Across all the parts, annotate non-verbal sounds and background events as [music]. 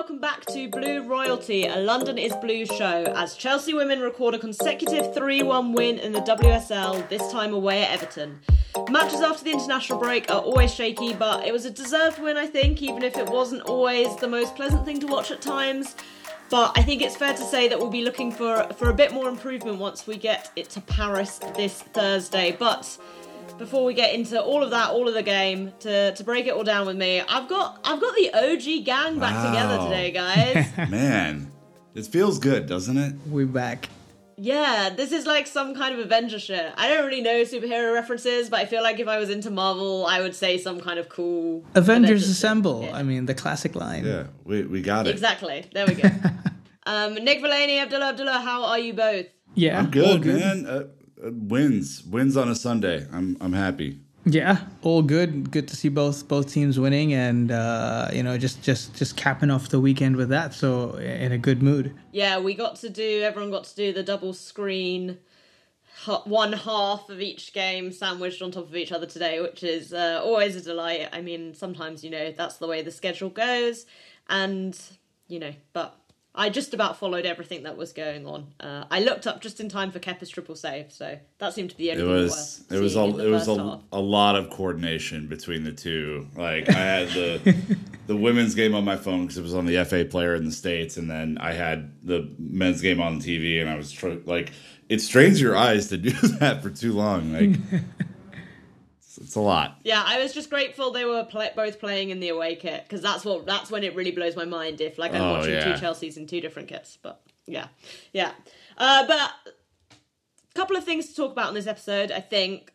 welcome back to Blue Royalty, a London is Blue show, as Chelsea women record a consecutive 3 1 win in the WSL, this time away at Everton. Matches after the international break are always shaky, but it was a deserved win, I think, even if it wasn't always the most pleasant thing to watch at times. But I think it's fair to say that we'll be looking for, for a bit more improvement once we get it to Paris this Thursday. But before we get into all of that, all of the game, to, to break it all down with me, I've got I've got the OG gang back Wow. together today, guys. [laughs] Man, it feels good, doesn't it? We're back. yeah, this is like some kind of Avenger shit. I don't really know superhero references, but I feel like if I was into Marvel, I would say some kind of cool Avengers shit. Assemble. Yeah. I mean, the classic line. Yeah, we, we got it. Exactly. There we go. [laughs] um, Nick Villaney, Abdullah Abdullah, how are you both? Yeah, I'm all good, man. Uh, wins, wins on a Sunday. I'm I'm happy. Yeah, all good. Good to see both both teams winning, and uh, you know, just just just capping off the weekend with that. So in a good mood. Yeah, we got to do. Everyone got to do the double screen, one half of each game sandwiched on top of each other today, which is uh, always a delight. I mean, sometimes you know that's the way the schedule goes, and you know, but I just about followed everything that was going on. Uh, I looked up just in time for Kepa's triple save, so that seemed to be the only It was worth it was seeing a in the it was first a, half. a lot of coordination between the two. Like I had the [laughs] the women's game on my phone because it was on the FA player in the states, and then I had the men's game on TV, and I was tr- like, it strains your eyes to do [laughs] that for too long. Like [laughs] it's, a lot. Yeah, I was just grateful they were both playing in the away kit because that's what that's when it really blows my mind if like I'm Oh, watching yeah. two Chelseas in two different kits. But yeah, yeah. Uh, but a couple of things to talk about in this episode. I think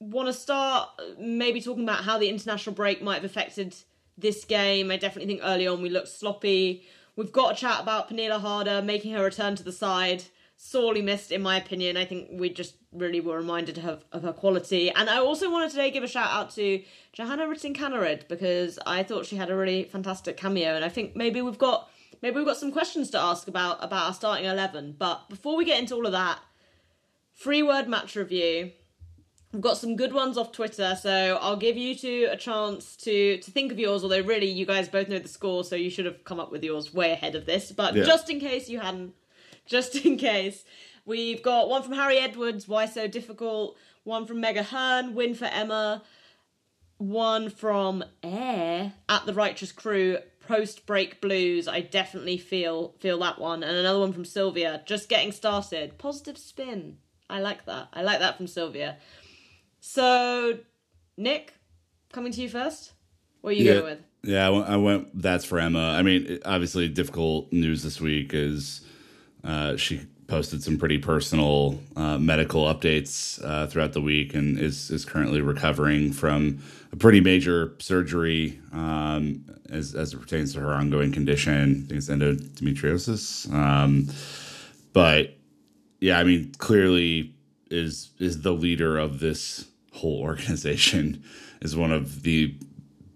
want to start maybe talking about how the international break might have affected this game. I definitely think early on we looked sloppy. We've got a chat about Pernilla Harder making her return to the side. Sorely missed, in my opinion. I think we just really were reminded of, of her quality. And I also wanted today give a shout out to Johanna Rytting Kaneryd because I thought she had a really fantastic cameo. And I think maybe we've got maybe we've got some questions to ask about about our starting eleven. But before we get into all of that, free word match review. We've got some good ones off Twitter, so I'll give you two a chance to to think of yours. Although really, you guys both know the score, so you should have come up with yours way ahead of this. But Yeah. just in case you hadn't, just [laughs] in case, we've got one from Harry Edwards. Why so difficult? One from Mega Hearn. Win for Emma. One from Air at the Righteous Crew. Post break blues. I definitely feel feel that one, and another one from Sylvia. Just getting started. Positive spin. I like that. I like that from Sylvia. So, Nick, coming to you first. What are you yeah, going with? Yeah, I went, I went. That's for Emma. I mean, obviously, difficult news this week is uh, she posted some pretty personal uh, medical updates uh, throughout the week and is is currently recovering from a pretty major surgery um, as as it pertains to her ongoing condition. I think it's endometriosis. Um, but yeah, I mean, clearly is is the leader of this whole [laughs] organization. Is one of the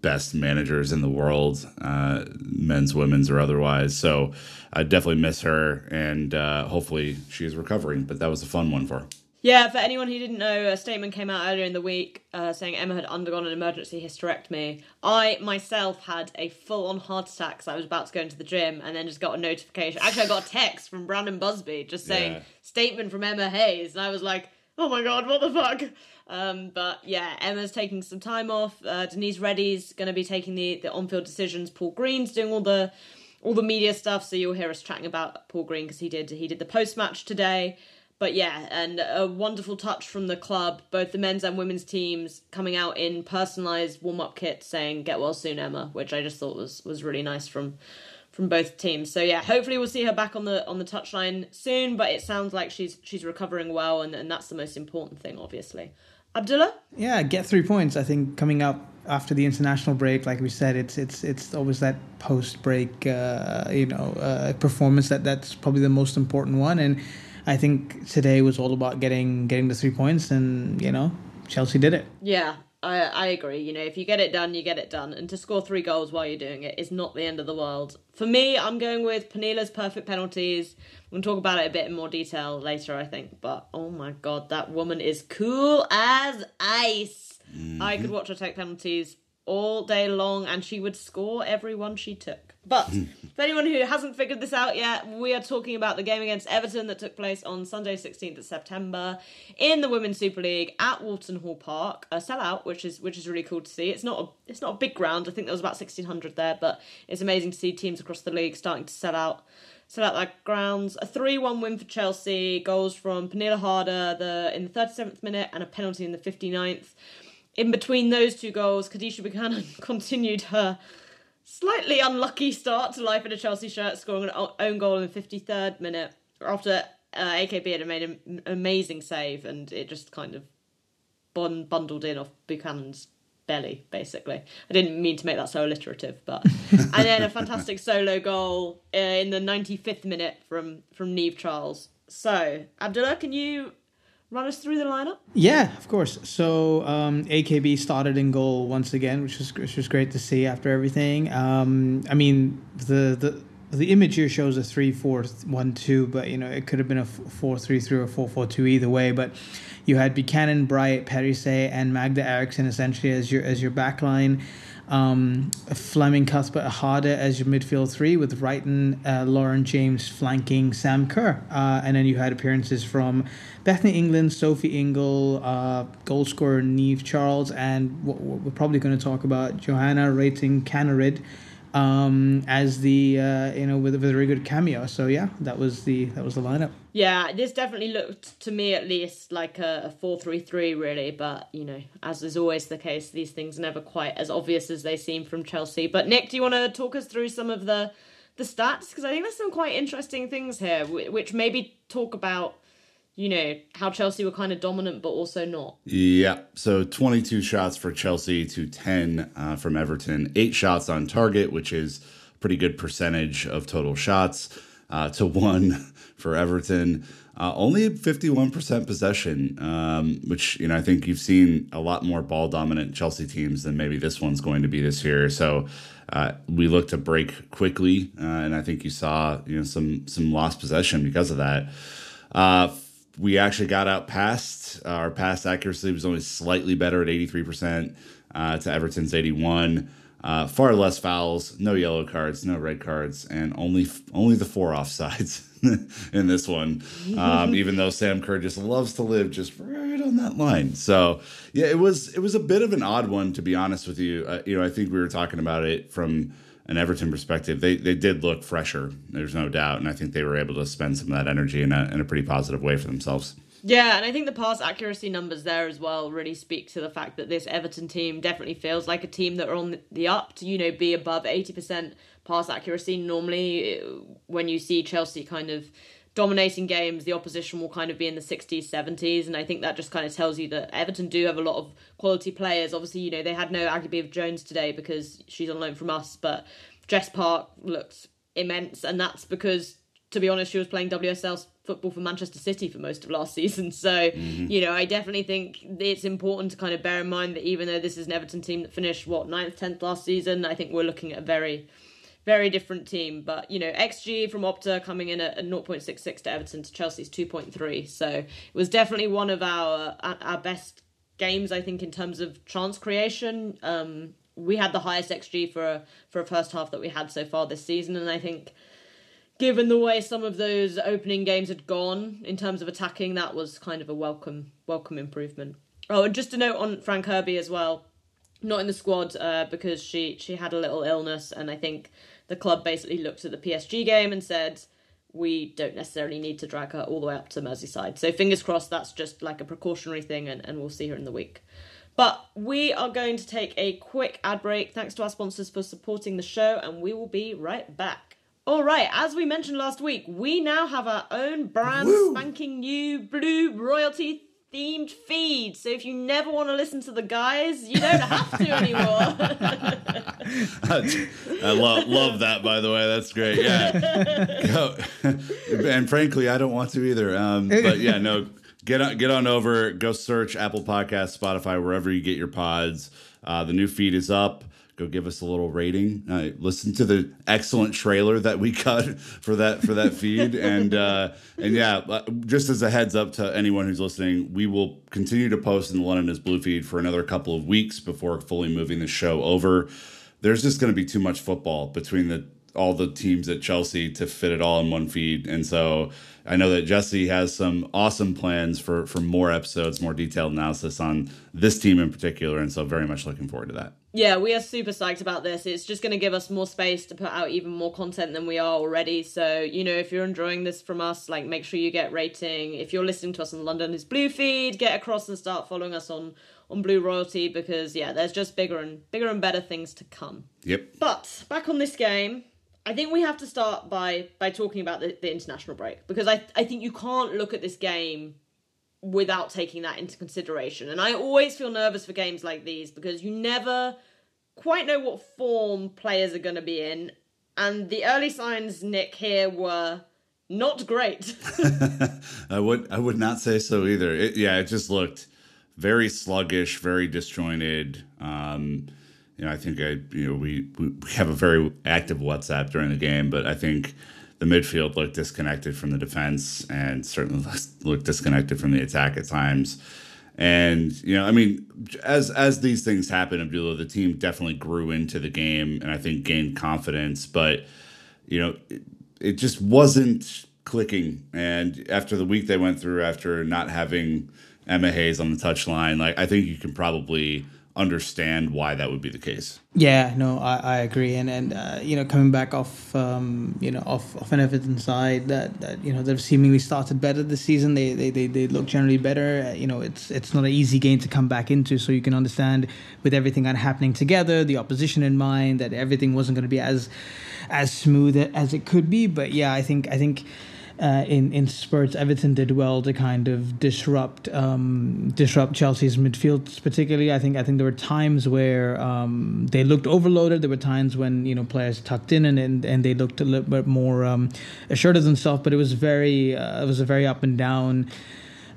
best managers in the world, uh, men's, women's, or otherwise. So I definitely miss her, and uh, hopefully she is recovering. But that was a fun one for her. Yeah, for anyone who didn't know, a statement came out earlier in the week uh, saying Emma had undergone an emergency hysterectomy. I myself had a full on heart attack because I was about to go into the gym and then just got a notification. Actually, I got a text from Brandon Busby just saying, Yeah. statement from Emma Hayes. And I was like, oh my god, what the fuck? Um, but yeah, Emma's taking some time off. Uh, Denise Reddy's going to be taking the, the on field decisions. Paul Green's doing all the all the media stuff, so you'll hear us chatting about Paul Green because he did he did the post match today. But yeah, and a wonderful touch from the club, both the men's and women's teams coming out in personalised warm up kits saying "Get well soon, Emma," which I just thought was was really nice from from both teams. So yeah, hopefully we'll see her back on the on the touchline soon. But it sounds like she's she's recovering well, and, and that's the most important thing, obviously. Abdullah, Yeah, get three points. I think coming up after the international break, like we said, it's it's it's always that post break, uh, you know, uh, performance that that's probably the most important one. And I think today was all about getting getting the three points, and you know, Chelsea did it. Yeah, I I agree. You know, if you get it done, you get it done. And to score three goals while you're doing it is not the end of the world. For me, I'm going with Pernille's perfect penalties. We'll talk about it a bit in more detail later, I think. But oh my god, that woman is cool as ice. I could mm-hmm. watch her take penalties all day long, and she would score everyone she took. But hmm. for anyone who hasn't figured this out yet, we are talking about the game against Everton that took place on Sunday, 16th of September, in the Women's Super League at Walton Hall Park. A sellout, which is which is really cool to see. It's not a it's not a big ground. I think there was about 1600 there, but it's amazing to see teams across the league starting to sell out sell out their grounds. A 3-1 win for Chelsea. Goals from Pernille Harder the in the 37th minute and a penalty in the 59th. In between those two goals, Kadeisha Buchanan [laughs] continued her slightly unlucky start to life in a Chelsea shirt, scoring an own goal in the 53rd minute after uh, AKB had made an amazing save and it just kind of bun- bundled in off Buchanan's belly, basically. I didn't mean to make that so alliterative, but [laughs] and then a fantastic solo goal uh, in the 95th minute from from Niamh Charles. So Abdullah, can you run us through the lineup? Yeah, of course. So um, AKB started in goal once again, which was which was great to see after everything. Um, I mean, the the the image here shows a three four one two, but you know it could have been a four three three or four four two either way. But you had Buchanan, Bright, Perisset, and Magda Eriksson essentially as your as your backline um, Fleming, Cuthbert, Harder as your midfield three, with Reiten, uh, Lauren James flanking Sam Kerr. Uh, and then you had appearances from Bethany England, Sophie Ingle, uh, goal scorer Niamh Charles, and what, we're probably going to talk about, Johanna Rytting Kaneryd um, as the uh, you know with, a very good cameo. So yeah, that was the that was the lineup. Yeah, this definitely looked to me at least like a, a four three three really, but you know, as is always the case, these things never quite as obvious as they seem from Chelsea. But Nick, do you want to talk us through some of the the stats because I think there's some quite interesting things here, which maybe talk about you know, how Chelsea were kind of dominant but also not. Yeah. So 22 shots for Chelsea to 10 uh, from Everton. Eight shots on target, which is pretty good percentage of total shots, uh, to one [laughs] for Everton. Uh, only 51% possession, um, which, you know, I think you've seen a lot more ball dominant Chelsea teams than maybe this one's going to be this year. So uh, we look to break quickly, uh, and I think you saw, you know, some some lost possession because of that. We actually got out past uh, our pass accuracy was only slightly better at 83% uh, to Everton's 81. Uh, far less fouls, no yellow cards, no red cards, and only only the four offsides [laughs] in this one. Um, even though Sam Kerr just loves to live just right on that line. So yeah, it was it was a bit of an odd one to be honest with you. Uh, you know, I think we were talking about it from an Everton perspective, they they did look fresher. There's no doubt, and I think they were able to spend some of that energy in a in a pretty positive way for themselves. Yeah, and I think the pass accuracy numbers there as well really speak to the fact that this Everton team definitely feels like a team that are on the up to you know be above eighty percent pass accuracy. Normally, when you see Chelsea kind of dominating games, the opposition will kind of be in the 60s, 70s, and I think that just kind of tells you that Everton do have a lot of quality players. Obviously, you know, they had no Aggie Beever-Jones today because she's on loan from us, but Jess Park looked immense, and that's because, to be honest, she was playing WSL football for Manchester City for most of last [laughs] season. So, mm-hmm. you know, I definitely think it's important to kind of bear in mind that even though this is an Everton team that finished, what, 9th, 10th last season, I think we're looking at a very very different team. But you know, XG from Opta coming in at, 0.66 to Everton to Chelsea's 2.3. So it was definitely one of our our best games, I think, in terms of chance creation. Um, we had the highest XG for a for a first half that we had so far this season, and I think. Given the way some of those opening games had gone in terms of attacking, that was kind of a welcome welcome improvement. Oh, and just a note on Fran Kirby as well not in the squad uh, because she she had a little illness, and I think the club basically looked at the PSG game and said we don't necessarily need to drag her all the way up to Merseyside. So fingers crossed that's just like a precautionary thing, and, and we'll see her in the week. But we are going to take a quick ad break. Thanks to our sponsors for supporting the show, and we will be right back. All right, as we mentioned last week, we now have our own brand Woo! spanking new blue royalty themed feed. So if you never want to listen to the guys, you don't have to anymore. [laughs] I love love that. By the way, that's great. Yeah, [laughs] and frankly, I don't want to either. Um, but yeah, no, get on get on over. Go search Apple Podcasts, Spotify, wherever you get your pods. Uh, the new feed is up. Go give us a little rating. Uh, listen to the excellent trailer that we cut [laughs] for that for that feed, and uh, and yeah, uh, just as a heads up to anyone who's listening, we will continue to post in the London is Blue feed for another couple of weeks before fully moving the show over. There's just going to be too much football between the all the teams at Chelsea to fit it all in one feed. And so I know that Jesse has some awesome plans for for more episodes, more detailed analysis on this team in particular. And so very much looking forward to that. Yeah, we are super psyched about this. It's just going to give us more space to put out even more content than we are already. So, you know, if you're enjoying this from us, like make sure you get rating. If you're listening to us on London is Blue feed, get across and start following us on on Blue Royalty because yeah, there's just bigger and bigger and better things to come. Yep. But back on this game, I think we have to start by by talking about the, the international break because I I think you can't look at this game without taking that into consideration. And I always feel nervous for games like these because you never quite know what form players are going to be in. And the early signs, Nick, here were not great. [laughs] [laughs] I would I would not say so either. It, yeah, it just looked very sluggish, very disjointed. Um, you know, I think I, you know, we, we have a very active WhatsApp during the game, but I think the midfield looked disconnected from the defense and certainly looked disconnected from the attack at times. And you know, I mean, as as these things happen, Abdullah, the team definitely grew into the game and I think gained confidence. But you know, it, it just wasn't clicking. And after the week they went through, after not having Emma Hayes on the touchline, like I think you can probably understand why that would be the case. Yeah, no, I, I agree, and and uh, you know coming back off um, you know off, off an Everton side that, that you know they've seemingly started better this season. They they, they, they look generally better. Uh, you know it's it's not an easy game to come back into, so you can understand with everything kind of happening together, the opposition in mind, that everything wasn't going to be as as smooth as it could be. But yeah, I think I think uh, in in spurts, Everton did well to kind of disrupt um, disrupt Chelsea's midfield. Particularly, I think I think there were times where um, they looked overloaded. There were times when you know players tucked in and and, and they looked a little bit more um, assured of themselves. But it was very uh, it was a very up and down.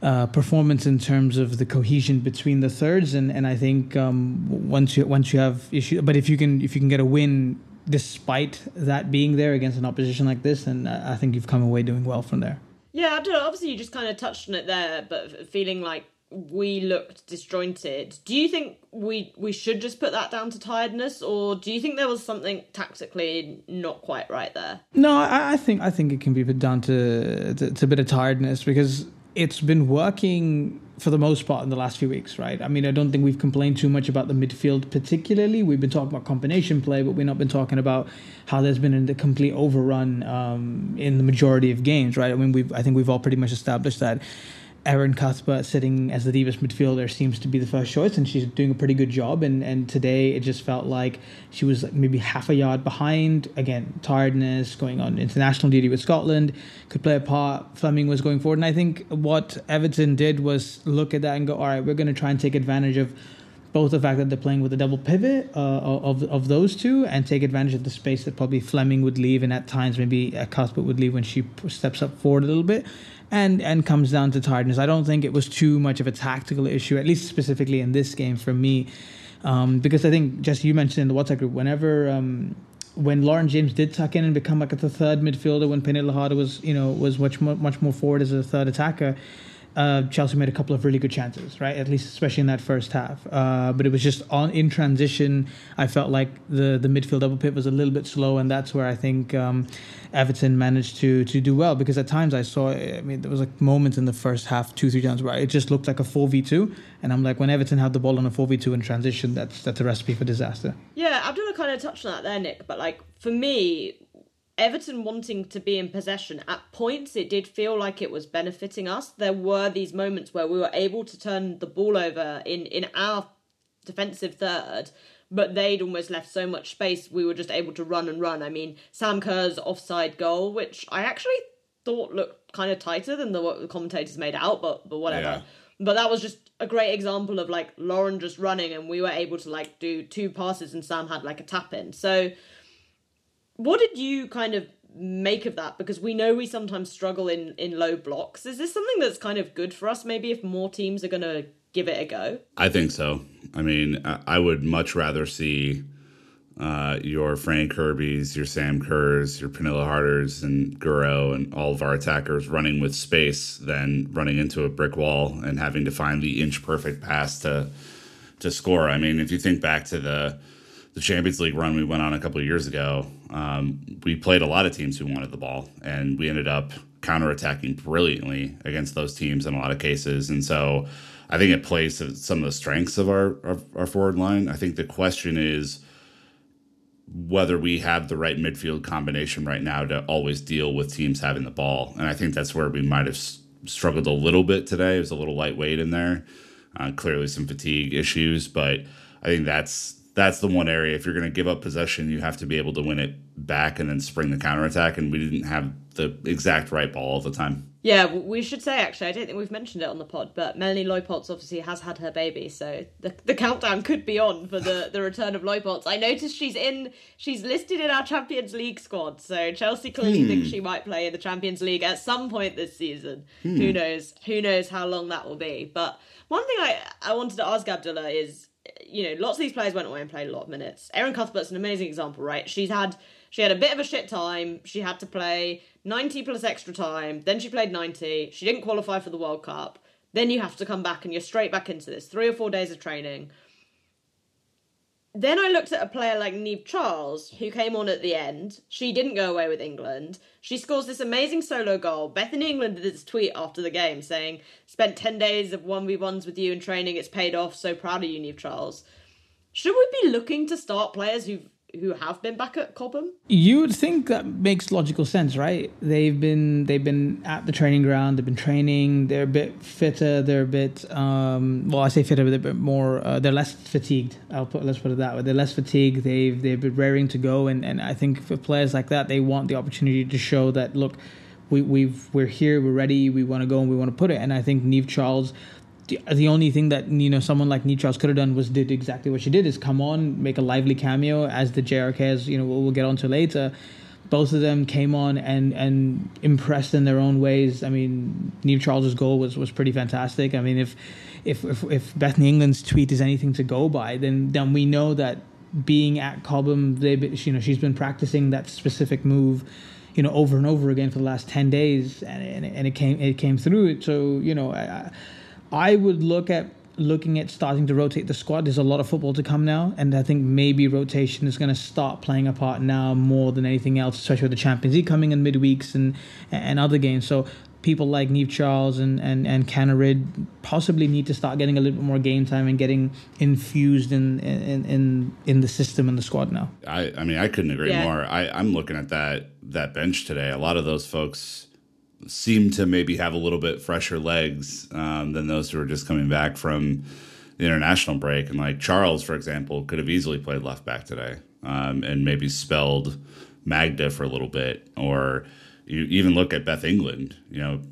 Uh, performance in terms of the cohesion between the thirds, and, and I think um, once you once you have issue, but if you can if you can get a win despite that being there against an opposition like this, and uh, I think you've come away doing well from there. Yeah, I don't know. Obviously, you just kind of touched on it there, but feeling like we looked disjointed. Do you think we we should just put that down to tiredness, or do you think there was something tactically not quite right there? No, I, I think I think it can be put down to, to, to a bit of tiredness because it's been working for the most part in the last few weeks, right? I mean, I don't think we've complained too much about the midfield particularly. We've been talking about combination play, but we've not been talking about how there's been a complete overrun um, in the majority of games, right? I mean, we've I think we've all pretty much established that Erin Cuthbert sitting as the deepest midfielder seems to be the first choice, and she's doing a pretty good job. And and today it just felt like she was maybe half a yard behind. Again, tiredness, going on international duty with Scotland could play a part. Fleming was going forward, and I think what Everton did was look at that and go, all right, we're going to try and take advantage of both the fact that they're playing with a double pivot uh, of of those two, and take advantage of the space that probably Fleming would leave, and at times maybe Cuthbert would leave when she steps up forward a little bit and and comes down to tiredness. I don't think it was too much of a tactical issue, at least specifically in this game for me, um, because I think just you mentioned in the WhatsApp group whenever. Um, when Lauren James did tuck in and become like a third midfielder, when Pernille Harder was, you know, was much more, much more forward as a third attacker, uh, Chelsea made a couple of really good chances, right? At least, especially in that first half. Uh, but it was just on in transition. I felt like the the midfield double pivot was a little bit slow, and that's where I think um, Everton managed to to do well. Because at times I saw, I mean, there was like moments in the first half, two three times where it just looked like a four v two, and I'm like, when Everton had the ball on a four v two in transition, that's that's a recipe for disaster. Yeah, Abdullah kind of touched on that there, Nick. But like for me, Everton wanting to be in possession, at points it did feel like it was benefiting us. There were these moments where we were able to turn the ball over in, in our defensive third, but they'd almost left so much space we were just able to run and run. I mean, Sam Kerr's offside goal, which I actually thought looked kind of tighter than the, what the commentators made out, but but whatever. Yeah. But that was just a great example of like Lauren just running and we were able to like do two passes and Sam had like a tap in. So what did you kind of make of that? Because we know we sometimes struggle in in low blocks. Is this something that's kind of good for us? Maybe if more teams are going to give it a go. I think so. I mean, I would much rather see uh, your Fran Kirby's, your Sam Kerrs, your Pernille Harders, and Guro, and all of our attackers running with space than running into a brick wall and having to find the inch perfect pass to to score. I mean, if you think back to the the Champions League run we went on a couple of years ago, um, we played a lot of teams who wanted the ball, and we ended up counterattacking brilliantly against those teams in a lot of cases. And so, I think it plays to some of the strengths of our, our, our forward line. I think the question is whether we have the right midfield combination right now to always deal with teams having the ball. And I think that's where we might have struggled a little bit today. It was a little lightweight in there. Uh, clearly some fatigue issues, but I think that's that's the one area. If you're going to give up possession, you have to be able to win it back and then spring the counterattack. And we didn't have the exact right ball all the time. Yeah, we should say actually, I don't think we've mentioned it on the pod, but Melanie Leupolz obviously has had her baby, so the, the countdown could be on for the, the return of Leupolz. I noticed she's in, she's listed in our Champions League squad, so Chelsea clearly hmm. thinks she might play in the Champions League at some point this season. Hmm. Who knows? Who knows how long that will be? But one thing I, I wanted to ask Abdullah is, you know, lots of these players went away and played a lot of minutes. Erin Cuthbert's an amazing example, right? She's had she had a bit of a shit time. She had to play 90 plus extra time. Then she played 90. She didn't qualify for the World Cup. Then you have to come back and you're straight back into this. Three or four days of training. Then I looked at a player like Niamh Charles, who came on at the end. She didn't go away with England. She scores this amazing solo goal. Bethany England did this tweet after the game saying, Spent 10 days of 1v1s with you in training. It's paid off. So proud of you, Niamh Charles. Should we be looking to start players who've who have been back at Cobham? You would think that makes logical sense, right? They've been they've been at the training ground. They've been training. They're a bit fitter. They're a bit um, well, I say fitter, but they're a bit more. Uh, they're less fatigued. I'll put let's put it that way. They're less fatigued. They've they've been raring to go, and and I think for players like that, they want the opportunity to show that look. We, we've we're here, we're ready, we want to go and we want to put it. And I think Niamh Charles the the only thing that you know someone like Nichas could have done was did exactly what she did is come on make a lively cameo as the JRKs you know we'll, we'll get onto later. Both of them came on and and impressed in their own ways. I mean Niamh Charles's goal was was pretty fantastic. I mean if if if, if Bethany England's tweet is anything to go by then then we know that being at Cobham they you know she's been practicing that specific move you know over and over again for the last 10 days and, and, and it came it came through. So you know I, I would look at looking at starting to rotate the squad. There's a lot of football to come now, and I think maybe rotation is going to start playing a part now more than anything else, especially with the Champions League coming in midweeks and and other games. So people like Niamh Charles and and and Kaneryd possibly need to start getting a little bit more game time and getting infused in in in, in the system and the squad now. I I mean I couldn't agree yeah. more. I I'm looking at that that bench today. A lot of those folks seem to maybe have a little bit fresher legs um, than those who are just coming back from the international break. And like Charles, for example, could have easily played left back today um, and maybe spelled Magda for a little bit. Or you even look at Beth England. You know,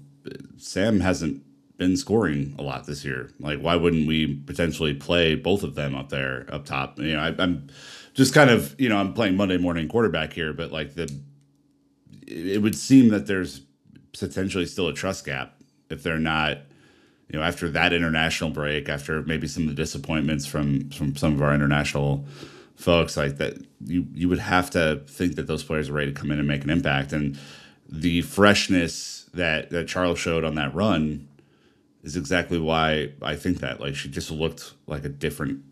Sam hasn't been scoring a lot this year. Like, why wouldn't we potentially play both of them up there, up top? You know, I, I'm just kind of, you know, I'm playing Monday morning quarterback here, but like the, it would seem that there's potentially still a trust gap if they're not you know after that international break after maybe some of the disappointments from from some of our international folks like that you you would have to think that those players are ready to come in and make an impact. And the freshness that that Charles showed on that run is exactly why I think that like she just looked like a different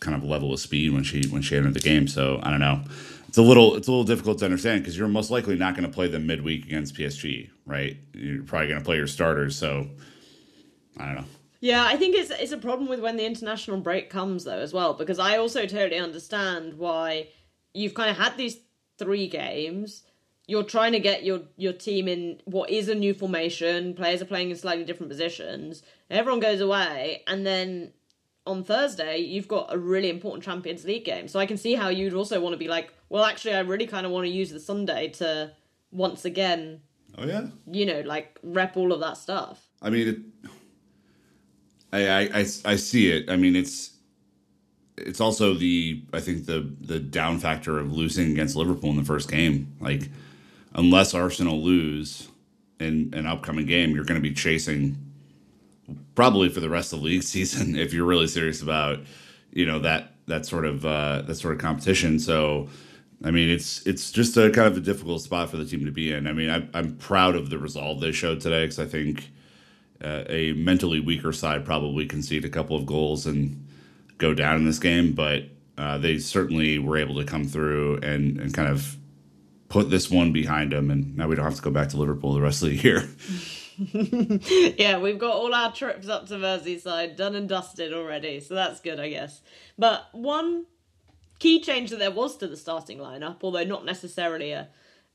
kind of level of speed when she when she entered the game. So I don't know. It's a little it's a little difficult to understand because you're most likely not going to play them midweek against PSG, right? You're probably going to play your starters, so I don't know. Yeah, I think it's it's a problem with when the international break comes though as well because I also totally understand why you've kind of had these three games. You're trying to get your your team in what is a new formation. Players are playing in slightly different positions. Everyone goes away, and then on Thursday, you've got a really important Champions League game. So I can see how you'd also want to be like, well, actually, I really kind of want to use the Sunday to once again. Oh yeah. You know, like rep all of that stuff. I mean, it, I, I, I I see it. I mean, it's it's also the I think the the down factor of losing against Liverpool in the first game. Like, unless Arsenal lose in an upcoming game, you're going to be chasing probably for the rest of the league [laughs] season if you're really serious about you know that that sort of uh, that sort of competition. So, I mean, it's it's just a kind of a difficult spot for the team to be in. I mean, I, I'm proud of the resolve they showed today because I think uh, a mentally weaker side probably concede a couple of goals and go down in this game, but uh, they certainly were able to come through and, and kind of put this one behind them. And now we don't have to go back to Liverpool the rest of the year. [laughs] yeah, we've got all our trips up to Merseyside done and dusted already, so that's good, I guess. But one key change that there was to the starting lineup, although not necessarily a,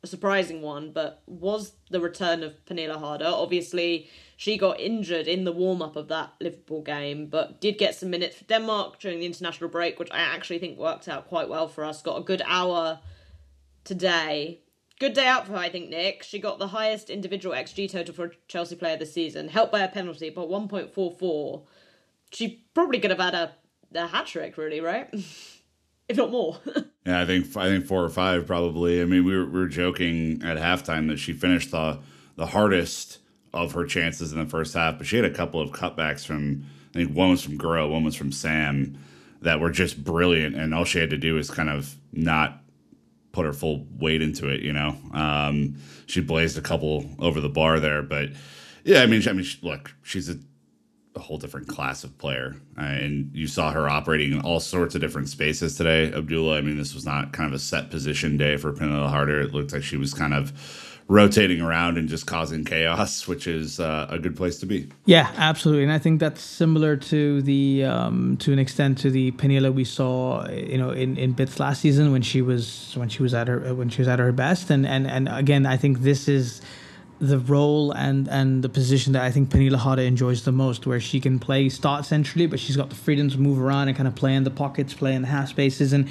a surprising one, but was the return of Pernille Harder. Obviously, she got injured in the warm up of that Liverpool game, but did get some minutes for Denmark during the international break, which I actually think worked out quite well for us. Got a good hour today Good day out for her, I think, Nick. She got the highest individual XG total for a Chelsea player this season, helped by a penalty, but 1.44. She probably could have had a, a hat trick, really, right? [laughs] if not more. [laughs] yeah, I think I think four or five probably. I mean, we were, we were joking at halftime that she finished the the hardest of her chances in the first half, but she had a couple of cutbacks from I think one was from Guro, one was from Sam that were just brilliant, and all she had to do was kind of not put her full weight into it. You know, um, she blazed a couple over the bar there, but yeah, I mean, I mean, look, she's a, a, whole different class of player, and you saw her operating in all sorts of different spaces today. Abdullah, I mean, this was not kind of a set position day for Pernille Harder. It looked like she was kind of rotating around and just causing chaos, which is uh, a good place to be. Yeah, absolutely, and I think that's similar to the um, to an extent to the Pernille we saw, you know, in, in bits last season when she was when she was at her when she was at her best, and and and again, I think this is the role and and the position that I think Pernille Harder enjoys the most, where she can play start centrally, but she's got the freedom to move around and kind of play in the pockets, play in the half spaces, and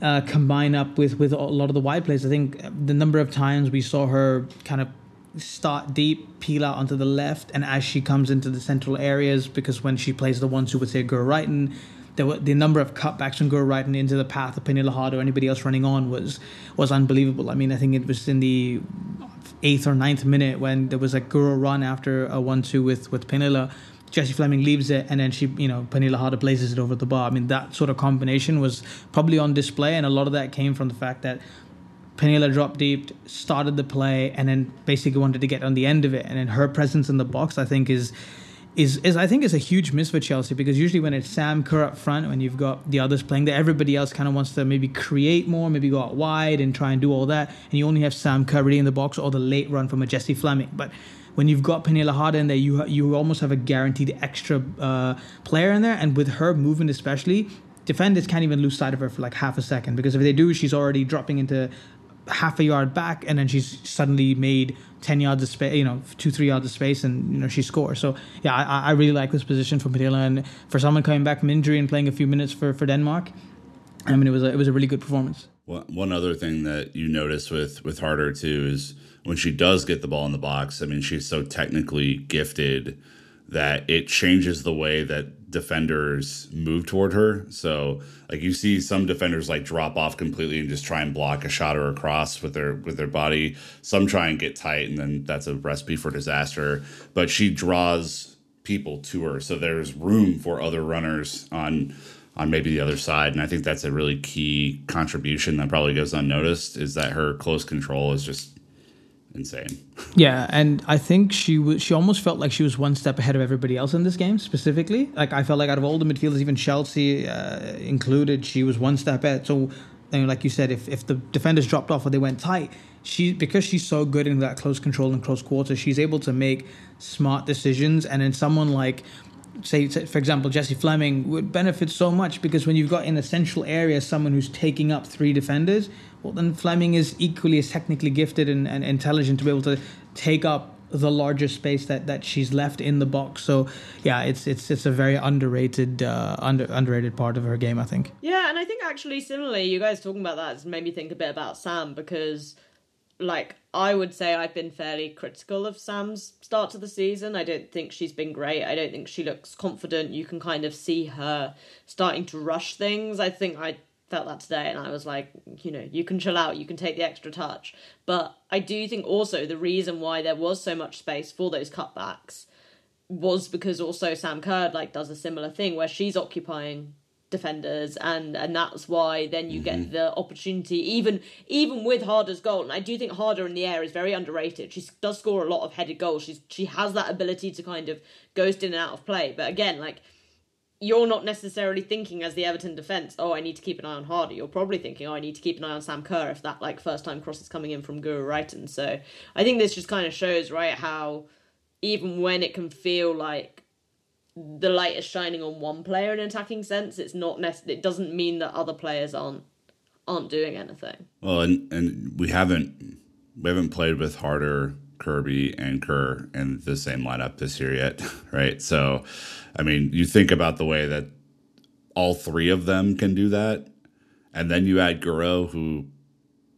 uh, combine up with with a lot of the wide plays. I think the number of times we saw her kind of start deep, peel out onto the left, and as she comes into the central areas, because when she plays the who would say Guro Reiten, there were the number of cutbacks from Guro Reiten into the path of Pernille Harder or anybody else running on was was unbelievable. I mean, I think it was in the eighth or ninth minute when there was a Guro run after a one-two with with Pernille Jessie Fleming leaves it, and then she, you know, Pernille Harder places it over the bar. I mean, that sort of combination was probably on display, and a lot of that came from the fact that Pernille dropped deep, started the play, and then basically wanted to get on the end of it. And then her presence in the box, I think, is is is I think is a huge miss for Chelsea because usually when it's Sam Kerr up front, when you've got the others playing there, everybody else kind of wants to maybe create more, maybe go out wide and try and do all that, and you only have Sam Kerr really in the box or the late run from a Jessie Fleming, but when you've got Pernille Harder in there, you you almost have a guaranteed extra uh, player in there, and with her movement especially, defenders can't even lose sight of her for like half a second because if they do, she's already dropping into half a yard back, and then she's suddenly made ten yards of space, you know, two three yards of space, and you know she scores. So yeah, I, I really like this position for Pernille, and for someone coming back from injury and playing a few minutes for for Denmark, I mean it was a, it was a really good performance. One other thing that you notice with with Harder too is when she does get the ball in the box, I mean, she's so technically gifted that it changes the way that defenders move toward her. So, like you see some defenders like drop off completely and just try and block a shot or a cross with their with their body. Some try and get tight and then that's a recipe for disaster. But she draws people to her. So there's room for other runners on on maybe the other side. And I think that's a really key contribution that probably goes unnoticed is that her close control is just insane. Yeah, and I think she was she almost felt like she was one step ahead of everybody else in this game specifically. Like I felt like out of all the midfielders, even Chelsea uh, included, she was one step ahead. So, know, like you said, if if the defenders dropped off or they went tight, she because she's so good in that close control and close quarter, she's able to make smart decisions. And then someone like say, for example, Jessie Fleming would benefit so much because when you've got in a central area someone who's taking up three defenders, well, then Fleming is equally as technically gifted and, and intelligent to be able to take up the larger space that, that she's left in the box. So yeah, it's it's it's a very underrated uh, under underrated part of her game, I think. Yeah, and I think actually similarly, you guys talking about that has made me think a bit about Sam because like I would say I've been fairly critical of Sam's start to the season. I don't think she's been great. I don't think she looks confident. You can kind of see her starting to rush things. I think I felt that today and I was like, you know, you can chill out, you can take the extra touch. But I do think also the reason why there was so much space for those cutbacks was because also Sam Kerr like does a similar thing where she's occupying defenders and and that's why then you mm-hmm. get the opportunity even even with Harder's goal and I do think Harder in the air is very underrated she does score a lot of headed goals she's she has that ability to kind of ghost in and out of play but again like you're not necessarily thinking as the Everton defence, oh, I need to keep an eye on Harder. You're probably thinking, oh, I need to keep an eye on Sam Kerr if that like first time cross is coming in from Guro Reiten. So I think this just kind of shows, right, how even when it can feel like the light is shining on one player in an attacking sense, it's not nec- it doesn't mean that other players aren't aren't doing anything. Well, and and we haven't we haven't played with Harder Kirby and Kerr in the same lineup this year yet, [laughs] right? So, I mean, you think about the way that all three of them can do that, and then you add Guro, who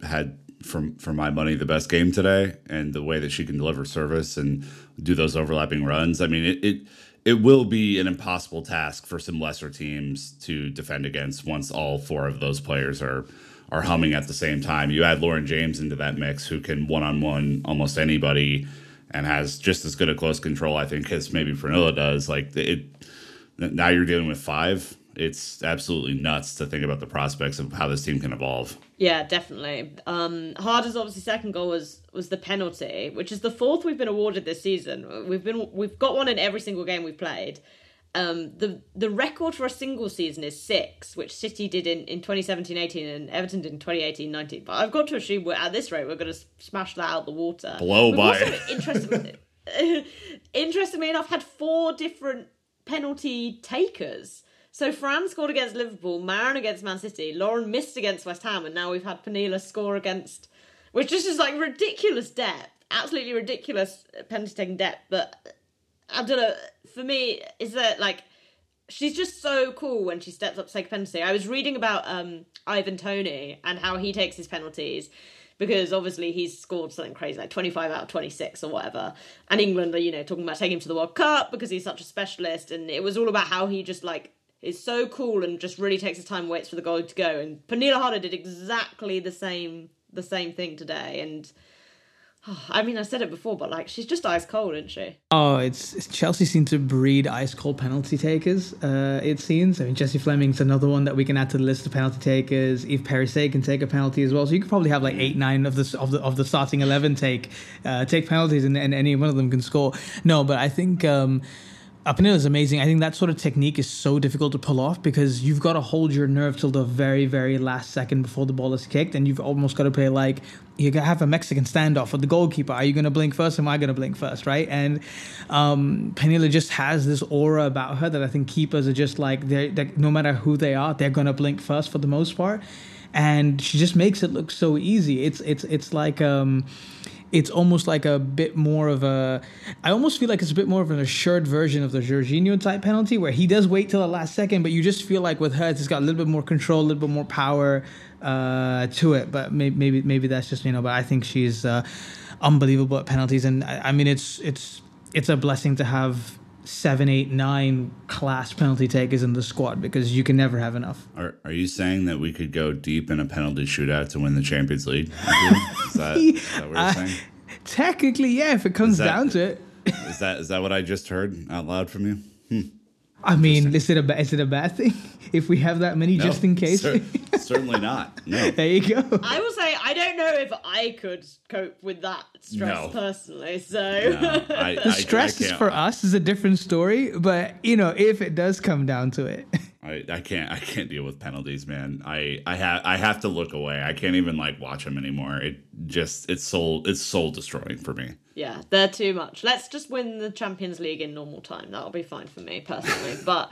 had from for my money the best game today, and the way that she can deliver service and do those overlapping runs. I mean, it it it will be an impossible task for some lesser teams to defend against once all four of those players are are humming at the same time. You add Lauren James into that mix, who can one on one almost anybody, and has just as good a close control, I think, as maybe Pernilla does. Like it, now you're dealing with five. It's absolutely nuts to think about the prospects of how this team can evolve. Yeah, definitely. Um, Harder's obviously second goal was was the penalty, which is the fourth we've been awarded this season. We've been we've got one in every single game we've played. Um, the the record for a single season is six, which City did in, in 2017-18 and Everton did in 2018-19. But I've got to assume we're, at this rate we're going to smash that out the water. Blow We've by. Also, interestingly, [laughs] interestingly enough, had four different penalty takers. So Fran scored against Liverpool, Maren against Man City, Lauren missed against West Ham, and now we've had Pernilla score against, which is just like ridiculous depth, absolutely ridiculous penalty taking depth. But I don't know. For me, is that like she's just so cool when she steps up to take a penalty. I was reading about um, Ivan Toney and how he takes his penalties because obviously he's scored something crazy like 25 out of 26 or whatever. And England are, you know, talking about taking him to the World Cup because he's such a specialist. And it was all about how he just like is so cool and just really takes his time, waits for the goal to go. And Pernilla Harder did exactly the same the same thing today. And I mean, I said it before, but like she's just ice cold, isn't she? Oh, it's, Chelsea seem to breed ice cold penalty takers. Uh, it seems. I mean, Jessie Fleming's another one that we can add to the list of penalty takers. Eve Perisset can take a penalty as well. So you could probably have like eight, nine of the of the of the starting eleven take uh, take penalties, and, and any one of them can score. No, but I think. Um, Pernilla is amazing. I think that sort of technique is so difficult to pull off because you've got to hold your nerve till the very, very last second before the ball is kicked, and you've almost got to play like you gotta have a Mexican standoff with the goalkeeper. Are you going to blink first? Am I going to blink first? Right? And um, Pernilla just has this aura about her that I think keepers are just like they no matter who they are, they're going to blink first for the most part, and she just makes it look so easy. It's it's it's like um, it's almost like a bit more of a I almost feel like it's a bit more of an assured version of the Jorginho type penalty where he does wait till the last second, but you just feel like with her it's got a little bit more control, a little bit more power uh, to it. But maybe, maybe maybe that's just you know. But I think she's uh, unbelievable at penalties, and I, I mean it's it's it's a blessing to have seven, eight, nine class penalty takers in the squad because you can never have enough. Are, are you saying that we could go deep in a penalty shootout to win the Champions League? [laughs] is, that, is that what you're [laughs] saying? Technically, yeah, if it comes that, down to it. is that is that what I just heard out loud from you? Hmm. I mean, is it a is it a bad thing if we have that many no, just in case? Cer- [laughs] certainly not. No. [laughs] There you go. I will say I don't know if I could cope with that stress no. personally. So no, I, [laughs] the stress I, I for us is a different story, but you know, if it does come down to it. I, I can't I can't deal with penalties, man. I I have I have to look away. I can't even like watch them anymore. It just it's soul it's soul destroying for me. Yeah, they're too much. Let's just win the Champions League in normal time. That'll be fine for me personally. but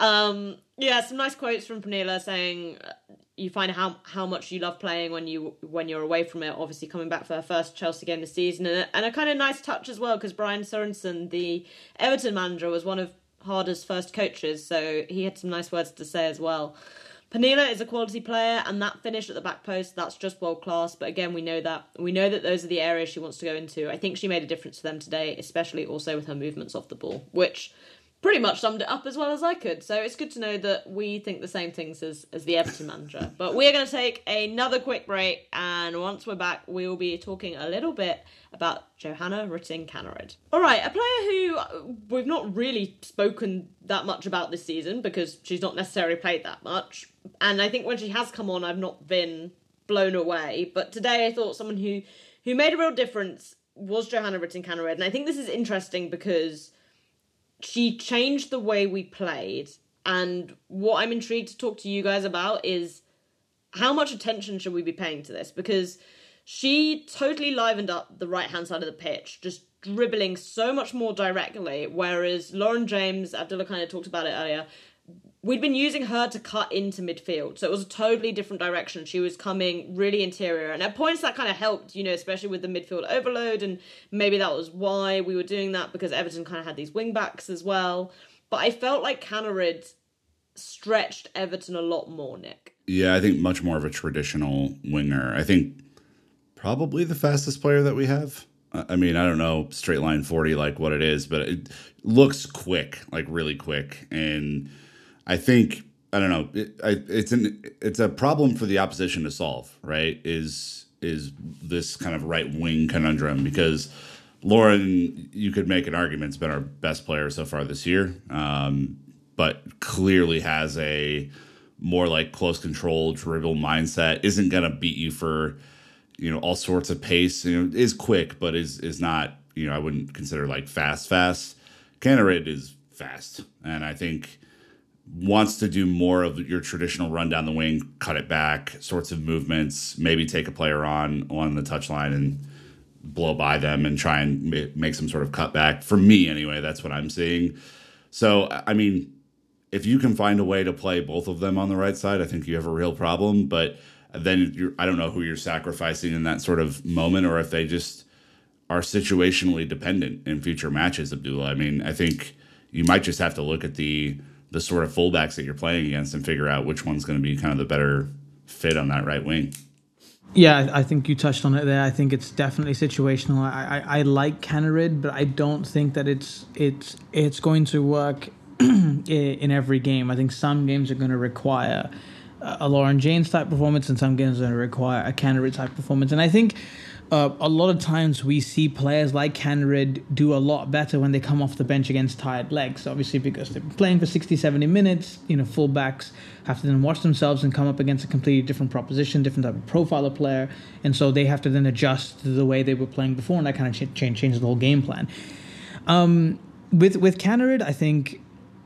um yeah, some nice quotes from Pernilla saying uh, you find how how much you love playing when you when you're away from it. Obviously, coming back for her first Chelsea game this season, and a, and a kind of nice touch as well because Brian Sorensen, the Everton manager, was one of Harder's first coaches, so he had some nice words to say as well. Pernilla is a quality player, and that finish at the back post, that's just world class. But again, we know that we know that those are the areas she wants to go into. I think she made a difference for them today, especially also with her movements off the ball, which pretty much summed it up as well as I could. So it's good to know that we think the same things as, as the Everton manager. But we are going to take another quick break, and once we're back, we will be talking a little bit about Johanna Rytting Kaneryd. All right, a player who uh, we've not really spoken that much about this season because she's not necessarily played that much. And I think when she has come on, I've not been blown away. But today I thought someone who, who made a real difference was Johanna Rytting Kaneryd. And I think this is interesting because she changed the way we played. And what I'm intrigued to talk to you guys about is how much attention should we be paying to this? Because she totally livened up the right hand side of the pitch, just dribbling so much more directly. Whereas Lauren James, Abdullah kind of talked about it earlier, we'd been using her to cut into midfield. So it was a totally different direction. She was coming really interior. And at points that kind of helped, you know, especially with the midfield overload. And maybe that was why we were doing that because Everton kind of had these wing backs as well. But I felt like Kaneryd stretched Everton a lot more, Nick. Yeah, I think much more of a traditional winger. I think probably the fastest player that we have. I mean, I don't know straight line 40 like what it is, but it looks quick, like really quick. And I think I don't know. It, I, it's an it's a problem for the opposition to solve. Right? Is is this kind of right wing conundrum because Lauren, you could make an argument, has been our best player so far this year, um, but clearly has a more like close control dribble mindset. Isn't going to beat you for you know all sorts of pace. You know, is quick, but is is not. You know, I wouldn't consider like fast. Fast. Kaneryd is fast, and I think wants to do more of your traditional run down the wing, cut it back, sorts of movements, maybe take a player on on the touchline and blow by them and try and make some sort of cutback. For me, anyway, that's what I'm seeing. So, I mean, if you can find a way to play both of them on the right side, I think you have a real problem. But then you're, I don't know who you're sacrificing in that sort of moment, or if they just are situationally dependent in future matches. Abdullah, I mean, I think you might just have to look at the the sort of fullbacks that you're playing against and figure out which one's going to be kind of the better fit on that right wing. Yeah, I think you touched on it there. I think it's definitely situational. I, I, I like Kaneryd, but I don't think that it's it's it's going to work [clears throat] in every game. I think some games are going to require a Lauren James type performance, and some games are going to require a Kaneryd type performance. And I think uh, a lot of times we see players like Kaneryd do a lot better when they come off the bench against tired legs. Obviously, because they've been playing for 60, 70 minutes, you know, fullbacks have to then watch themselves and come up against a completely different proposition, different type of profile of player. And so they have to then adjust to the way they were playing before, and that kind of ch- change, changes the whole game plan. Um, with, with Kaneryd, I think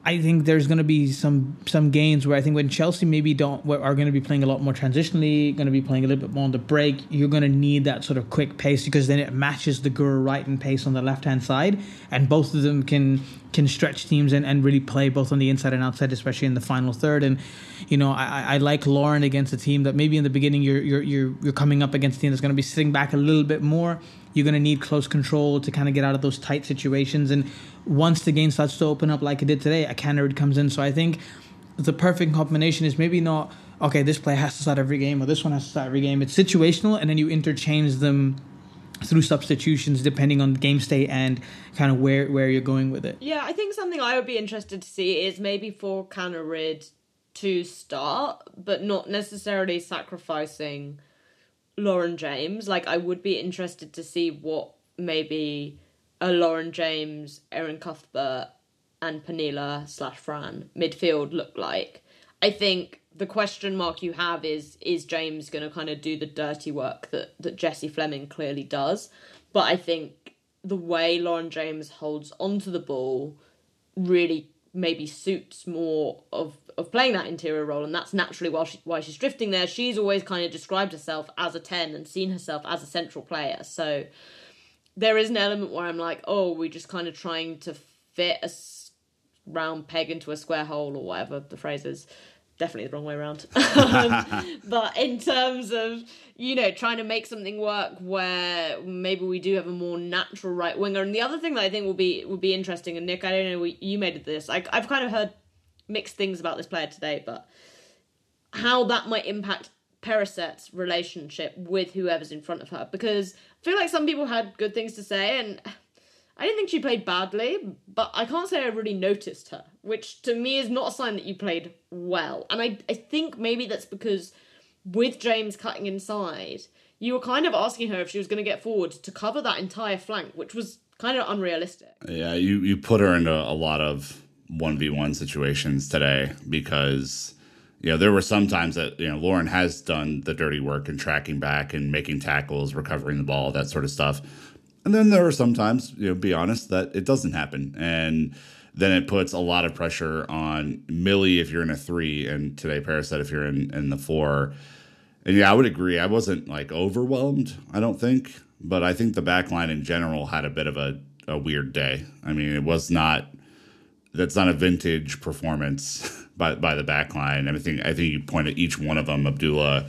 I think there's going to be some some games where I think when Chelsea maybe don't are going to be playing a lot more transitionally, going to be playing a little bit more on the break. You're going to need that sort of quick pace because then it matches the Guro Reiten pace on the left hand side, and both of them can can stretch teams and, and really play both on the inside and outside, especially in the final third. And you know, I, I like Lauren against a team that maybe in the beginning you're you're you're, you're coming up against a team that's going to be sitting back a little bit more you're going to need close control to kind of get out of those tight situations. And once the game starts to open up like it did today, a Kaneryd comes in. So I think the perfect combination is maybe not, okay, this player has to start every game or this one has to start every game. It's situational and then you interchange them through substitutions depending on the game state and kind of where, where you're going with it. Yeah, I think something I would be interested to see is maybe for Kaneryd to start, but not necessarily sacrificing Lauren James. Like, I would be interested to see what maybe a Lauren James, Erin Cuthbert, and Pernille slash Fran midfield look like. I think the question mark you have is is James going to kind of do the dirty work that that Jessie Fleming clearly does, but I think the way Lauren James holds onto the ball really maybe suits more of of playing that interior role, and that's naturally why she, why she's drifting there. She's always kind of described herself as a ten and seen herself as a central player. So there is an element where I'm like, oh, we're just kind of trying to fit a round peg into a square hole or whatever the phrase is. Definitely the wrong way around. [laughs] um, but in terms of you know trying to make something work where maybe we do have a more natural right winger, and the other thing that I think will be will be interesting, and Nick, I don't know you made this. I, I've kind of heard mixed things about this player today, but how that might impact Perisset's relationship with whoever's in front of her. Because I feel like some people had good things to say, and I didn't think she played badly, but I can't say I really noticed her, which to me is not a sign that you played well. And I, I think maybe that's because with James cutting inside, you were kind of asking her if she was going to get forward to cover that entire flank, which was kind of unrealistic. Yeah, you, you put her into a lot of 1v1 situations today because you know there were some times that you know Lauren has done the dirty work and tracking back and making tackles, recovering the ball, that sort of stuff. And then there are some times, you know, be honest, that it doesn't happen. And then it puts a lot of pressure on Millie if you're in a three, and today Perisset if you're in, in the four. And yeah, I would agree. I wasn't like overwhelmed, I don't think, but I think the back line in general had a bit of a, a weird day. I mean, it was not that's not a vintage performance [laughs] by by the back line. I think I think you point at each one of them, Abdullah,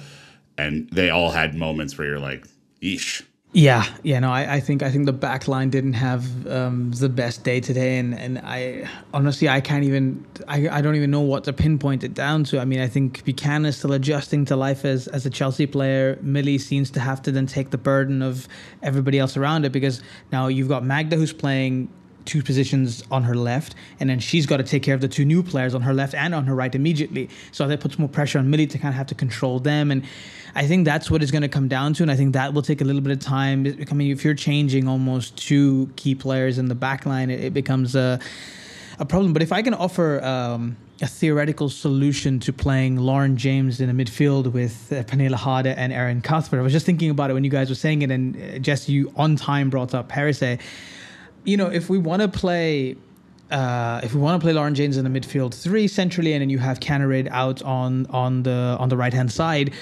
and they all had moments where you're like, "Eesh." Yeah, yeah, no, I, I think I think the back line didn't have um, the best day today, and, and I honestly I can't even I, I don't even know what to pinpoint it down to. I mean, I think Buchanan is still adjusting to life as as a Chelsea player. Millie seems to have to then take the burden of everybody else around it because now you've got Magda who's playing two positions on her left, and then she's got to take care of the two new players on her left and on her right immediately. So that puts more pressure on Millie to kind of have to control them. And I think that's what it's going to come down to. And I think that will take a little bit of time. I mean, if you're changing almost two key players in the back line, it, it becomes a, a problem. But if I can offer um, a theoretical solution to playing Lauren James in a midfield with uh, Harder and Erin Cuthbert, I was just thinking about it when you guys were saying it, and uh, Jess, you on time brought up Perisset you know, if we want to play uh, if we want to play Lauren James in the midfield three centrally, and then you have Kaneryd out on on the on the right hand side,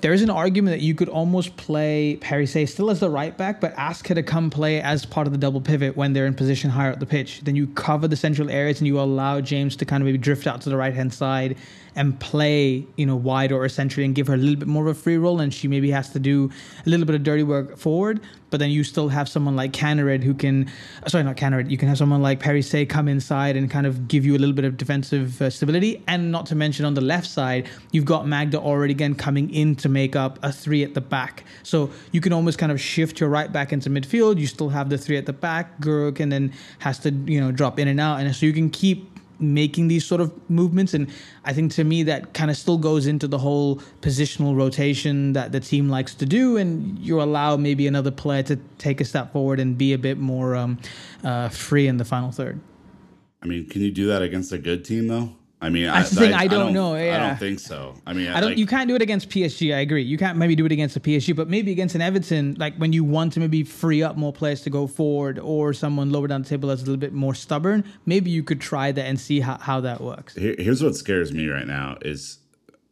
there is an argument that you could almost play Perisset still as the right back, but ask her to come play as part of the double pivot when they're in position higher up the pitch. Then you cover the central areas and you allow James to kind of maybe drift out to the right hand side and play, you know, wide or centrally and give her a little bit more of a free role, and she maybe has to do a little bit of dirty work forward. But then you still have someone like Kaneryd who can, sorry, not Kaneryd. You can have someone like Perisset come inside and kind of give you a little bit of defensive uh, stability, and not to mention on the left side, you've got Magda already again coming in to make up a three at the back. So you can almost kind of shift your right back into midfield. You still have the three at the back. Guro can then has to you know drop in and out, and so you can keep making these sort of movements. And I think to me, that kind of still goes into the whole positional rotation that the team likes to do. And you allow maybe another player to take a step forward and be a bit more um, uh, free in the final third. I mean, can you do that against a good team, though? I mean, that's I, the thing. I, I, don't, know. Yeah. I don't think so. I mean, I don't. Like, you can't do it against PSG. I agree. You can't maybe do it against the PSG, but maybe against an Everton, like when you want to maybe free up more players to go forward, or someone lower down the table that's a little bit more stubborn. Maybe you could try that and see how, how that works. Here, here's what scares me right now: is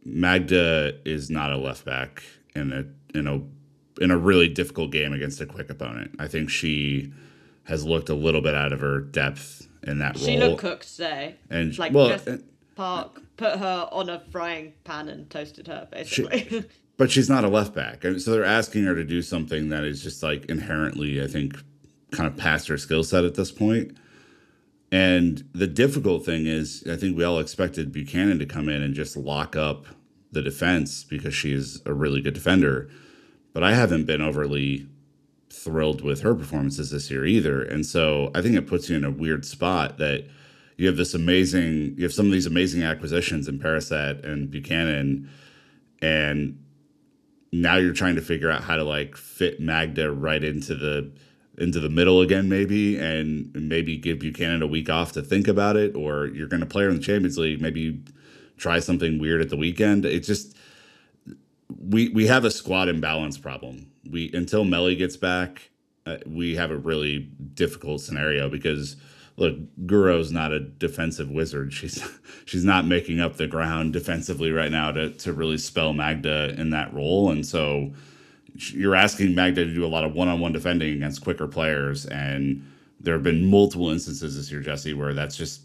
Magda is not a left back in a in a in a really difficult game against a quick opponent. I think she has looked a little bit out of her depth in that she role. She looked cooked today. And like well, just, and, Park put her on a frying pan and toasted her, basically. She, [laughs] but she's not a left back. And so they're asking her to do something that is just like inherently, I think, kind of past her skill set at this point. And the difficult thing is, I think we all expected Buchanan to come in and just lock up the defense because she is a really good defender. But I haven't been overly thrilled with her performances this year either. And so I think it puts you in a weird spot that you have this amazing you have some of these amazing acquisitions in Perisset and Buchanan and now you're trying to figure out how to like fit Magda right into the into the middle again maybe and maybe give Buchanan a week off to think about it or you're going to play her in the Champions League maybe try something weird at the weekend. It's just we we have a squad imbalance problem. We until Melly gets back uh, we have a really difficult scenario because look, Guro's not a defensive wizard. She's she's not making up the ground defensively right now to to really spell Magda in that role, and so you're asking Magda to do a lot of one-on-one defending against quicker players, and there have been multiple instances this year, Jesse, where that's just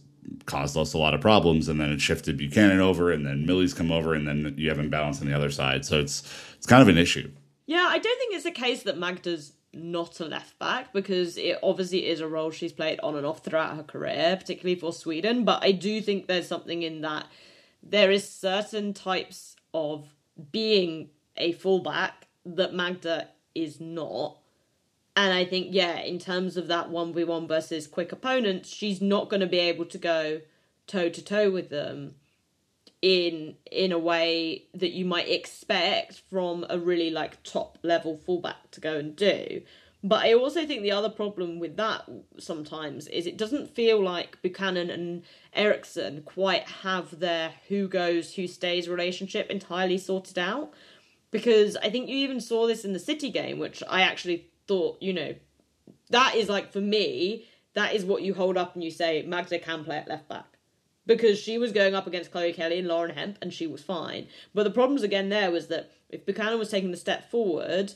caused us a lot of problems, and then it shifted Buchanan over, and then Millie's come over, and then you have imbalance on the other side. So it's it's kind of an issue. Yeah, I don't think it's a case that Magda's not a left back because it obviously is a role she's played on and off throughout her career, particularly for Sweden. But I do think there's something in that there is certain types of being a fullback that Magda is not. And I think, yeah, in terms of that 1v1 versus quick opponents, she's not going to be able to go toe to toe with them in in a way that you might expect from a really like top level fullback to go and do. But I also think the other problem with that sometimes is it doesn't feel like Buchanan and Eriksson quite have their who goes, who stays relationship entirely sorted out. Because I think you even saw this in the City game, which I actually thought, you know, that is like for me, that is what you hold up and you say Magda can play at left back. Because she was going up against Chloe Kelly and Lauren Hemp and she was fine. But the problems again there was that if Buchanan was taking the step forward,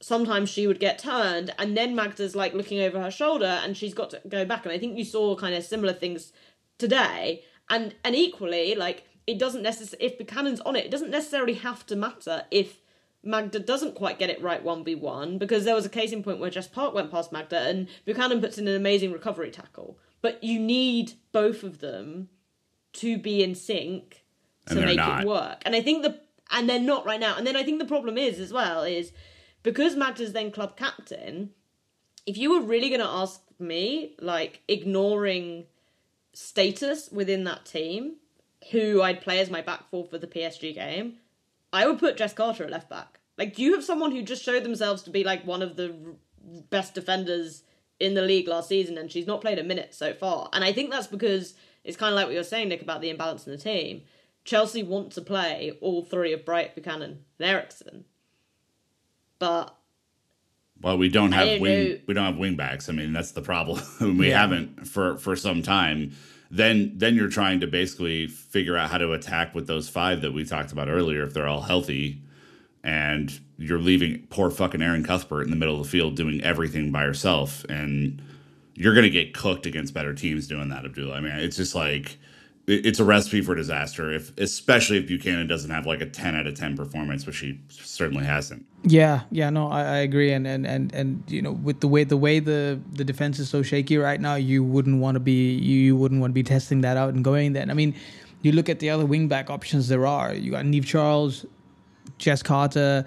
sometimes she would get turned and then Magda's like looking over her shoulder and she's got to go back. And I think you saw kind of similar things today. And and equally like it doesn't necessarily if Buchanan's on it it doesn't necessarily have to matter if Magda doesn't quite get it right 1v1 because there was a case in point where Jess Park went past Magda and Buchanan puts in an amazing recovery tackle but you need both of them to be in sync to make not. it work and I think the and they're not right now and then I think the problem is as well is because Magda's then club captain, if you were really going to ask me, like ignoring status within that team, who I'd play as my back four for the PSG game, I would put Jess Carter at left back. Like, do you have someone who just showed themselves to be like one of the best defenders in the league last season, and she's not played a minute so far? And I think that's because it's kind of like what you're saying, Nick, about the imbalance in the team. Chelsea want to play all three of Bright, Buchanan, and Eriksson but well, we don't have wing know. we don't have wing backs. I mean, that's the problem. [laughs] we yeah. haven't for for some time. Then then you're trying to basically figure out how to attack with those five that we talked about earlier if they're all healthy. And you're leaving poor fucking Erin Cuthbert in the middle of the field doing everything by herself and you're to get cooked against better teams doing that, Abdullah. I mean, it's just like it's a recipe for disaster if especially if Buchanan doesn't have like a 10 out of 10 performance which he certainly hasn't. Yeah yeah no I, I, agree and, and and and you know with the way the way the the defense is so shaky right now you wouldn't want to be you wouldn't want to be testing that out and going there I mean you look at the other wingback options there are. You got Niamh Charles Jess Carter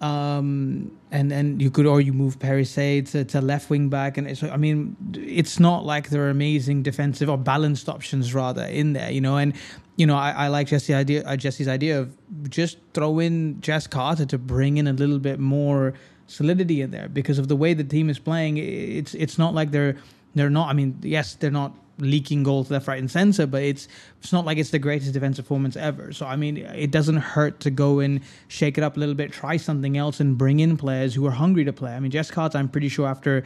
um, and then you could or you move Perisset to, to left wing back, and so I mean, it's not like there are amazing defensive or balanced options rather in there, you know. And you know, I, I like Jesse's idea, uh, Jesse's idea of just throw in Jess Carter to bring in a little bit more solidity in there because of the way the team is playing. It's it's not like they're they're not. I mean, yes, they're not leaking goals left, right, and center, but it's it's not like it's the greatest defensive performance ever. So I mean, it doesn't hurt to go and shake it up a little bit, try something else, and bring in players who are hungry to play. I mean, Jess Carter, I'm pretty sure after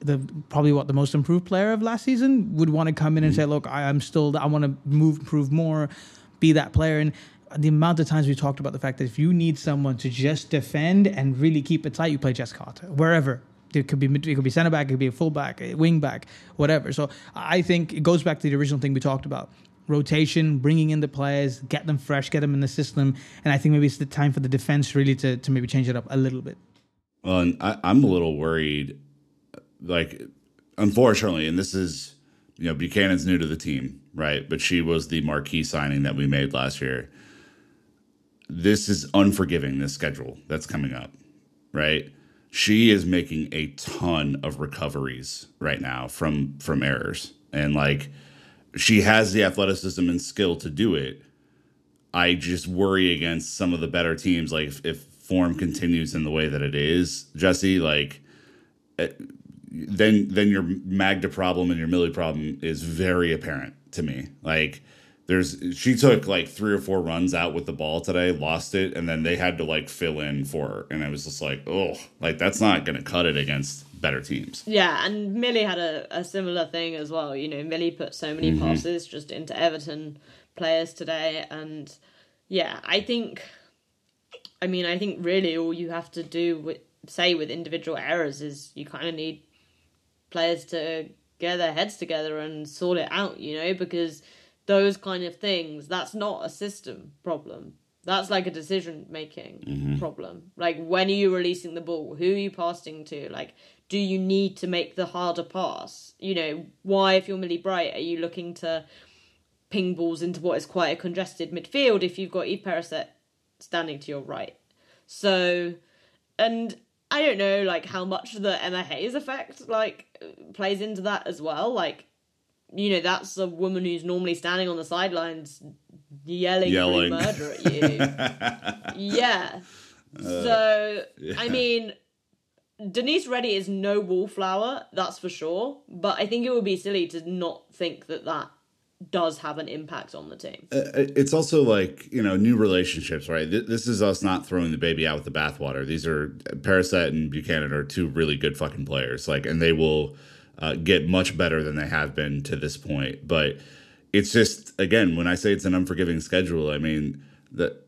the probably what the most improved player of last season would want to come in and mm-hmm. say, look, I, am still I want to move, improve more, be that player and. The amount of times we talked about the fact that if you need someone to just defend and really keep it tight, you play Jess Carter wherever it could be it could be center back, it could be a fullback, a wing back, whatever. So I think it goes back to the original thing we talked about rotation, bringing in the players, get them fresh, get them in the system, and I think maybe it's the time for the defense really to to maybe change it up a little bit. Well, and I, I'm a little worried, like unfortunately, and this is you know Buchanan's new to the team, right? But she was the marquee signing that we made last year. This is unforgiving. This schedule that's coming up, right? She is making a ton of recoveries right now from from errors. And like she has the athleticism and skill to do it. I just worry against some of the better teams like if, if form continues in the way that it is jesse like eh, then then your magda problem and your millie problem is very apparent to me. Like there's she took like three or four runs out with the ball today, lost it, and then they had to like fill in for her. And I was just like, oh, like that's not gonna cut it against better teams. Yeah, and Millie had a, a similar thing as well. You know, Millie put so many mm-hmm. passes just into Everton players today, and yeah, I think, I mean, I think really all you have to do with say with individual errors is you kind of need players to get their heads together and sort it out. You know, because those kind of things, that's not a system problem. That's like a decision making mm-hmm. problem. Like, when are you releasing the ball? Who are you passing to? Like, do you need to make the harder pass? You know, why, if you're Millie Bright, are you looking to ping balls into what is quite a congested midfield if you've got Eve Perisset standing to your right? So, and I don't know like how much the Emma Hayes effect like plays into that as well. Like, you know, that's a woman who's normally standing on the sidelines yelling, Yelling. murder at you. [laughs] yeah. Uh, so yeah. I mean, Denise Reddy is no wallflower, that's for sure. But I think it would be silly to not think that that does have an impact on the team. Uh, uh it's also like you know new relationships right Th- this is us not throwing the baby out with the bathwater these are uh, Perisset and buchanan are two really good fucking players like and they will uh, get much better than they have been to this point but it's just again when i say it's an unforgiving schedule i mean that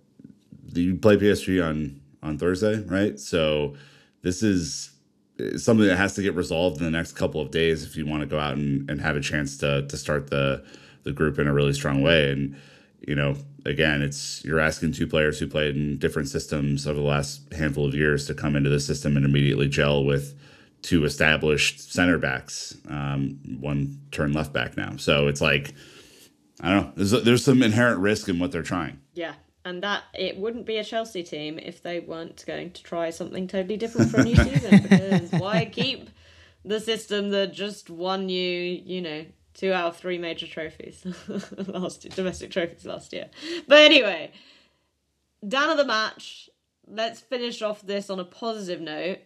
you play psg on on thursday right so this is uh, something that has to get resolved in the next couple of days if you want to go out and, and have a chance to to start the the group in a really strong way. And you know, again, it's you're asking two players who played in different systems over the last handful of years to come into the system and immediately gel with two established center backs, um, one turn left back now. So it's like I don't know. There's there's some inherent risk in what they're trying. Yeah. And that it wouldn't be a Chelsea team if they weren't going to try something totally different for a new season. [laughs] Because why keep the system that just won you, you know, two out of three major trophies [laughs] last domestic trophies last year. But anyway, down of the match. Let's finish off this on a positive note.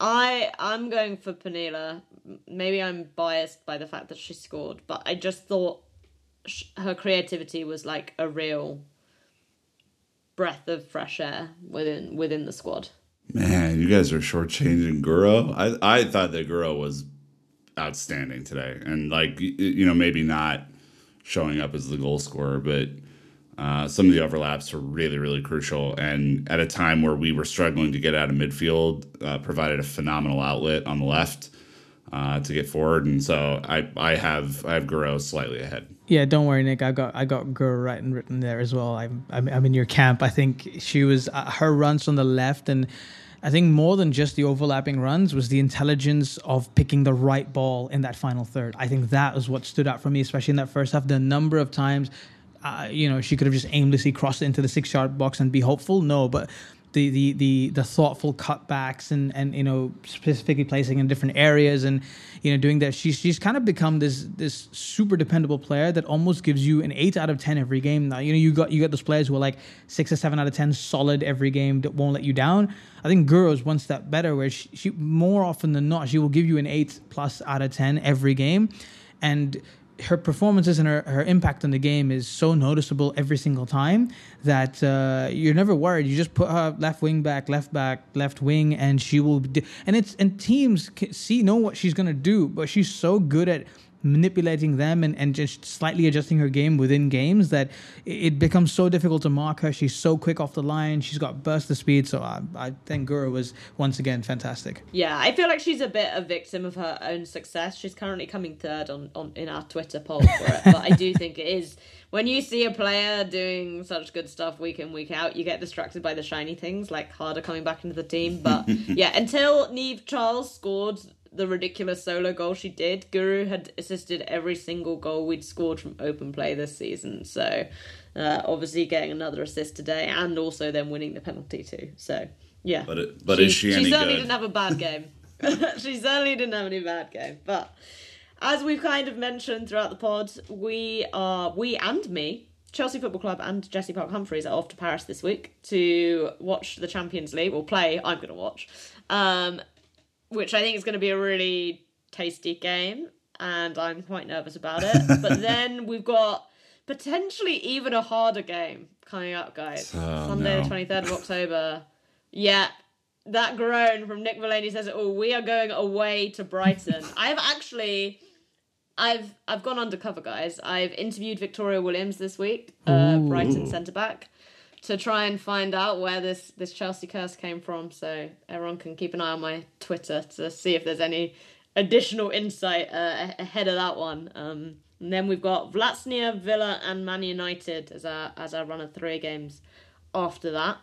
I I'm going for Pernille. Maybe I'm biased by the fact that she scored, but I just thought sh- her creativity was like a real breath of fresh air within within the squad. Man, you guys are shortchanging Guro. I I thought that Guro was outstanding today, and like you know maybe not showing up as the goal scorer, but uh, some of the overlaps were really really crucial. And at a time where we were struggling to get out of midfield, uh, provided a phenomenal outlet on the left uh, to get forward. And so I I have I have Guro slightly ahead. Yeah, don't worry, Nick. I got I got girl right and written there as well. I'm I'm, I'm in your camp. I think she was uh, her runs on the left, and I think more than just the overlapping runs was the intelligence of picking the right ball in that final third. I think that was what stood out for me, especially in that first half. The number of times, you know, she could have just aimlessly crossed it into the six yard box and be hopeful. No, but the the the the thoughtful cutbacks and and you know specifically placing in different areas and you know doing that. She's she's kind of become this this super dependable player that almost gives you an 8 out of 10 every game. Now you know you got you got those players who are like 6 or 7 out of 10 solid every game that won't let you down. I think Guro is one step better where she, she more often than not she will give you an 8 plus out of 10 every game. And her performances and her, her impact on the game is so noticeable every single time that uh, you're never worried. You just put her left wing back, left back, left wing, and she will. Do, and it's and teams see know what she's gonna do, but she's so good at manipulating them and, and just slightly adjusting her game within games that it becomes so difficult to mark her. She's so quick off the line. She's got burst of speed. So I, I think Guro was once again fantastic. Yeah, I feel like she's a bit a victim of her own success. She's currently coming third on, on in our Twitter poll for it, but I do [laughs] think it is when you see a player doing such good stuff week in week out, you get distracted by the shiny things like Harder coming back into the team. But [laughs] yeah, until Niamh Charles scored the ridiculous solo goal she did, Guro had assisted every single goal we'd scored from open play this season. So uh, obviously getting another assist today, and also then winning the penalty too. So yeah, But it, but is she she certainly good? didn't have a bad game. [laughs] [laughs] she certainly didn't have any bad game. But as we've kind of mentioned throughout the pod, we are we and me, Chelsea Football Club and Jesse Parker Humphreys are off to Paris this week to watch the Champions League or play. I'm going to watch, um, which I think is going to be a really tasty game, and I'm quite nervous about it. [laughs] but then we've got potentially even a harder game coming up, guys. Oh, Sunday, no. the 23rd of October. Yeah, that groan from Nick Mulaney says, "Oh, we are going away to Brighton." [laughs] I've actually, I've I've gone undercover, guys. I've interviewed Victoria Williams this week, uh, Brighton centre back, to try and find out where this this Chelsea curse came from. So everyone can keep an eye on my Twitter to see if there's any additional insight uh, ahead of that one. Um, and then we've got Vllaznia, Villa, and Man United as our as our run of three games after that.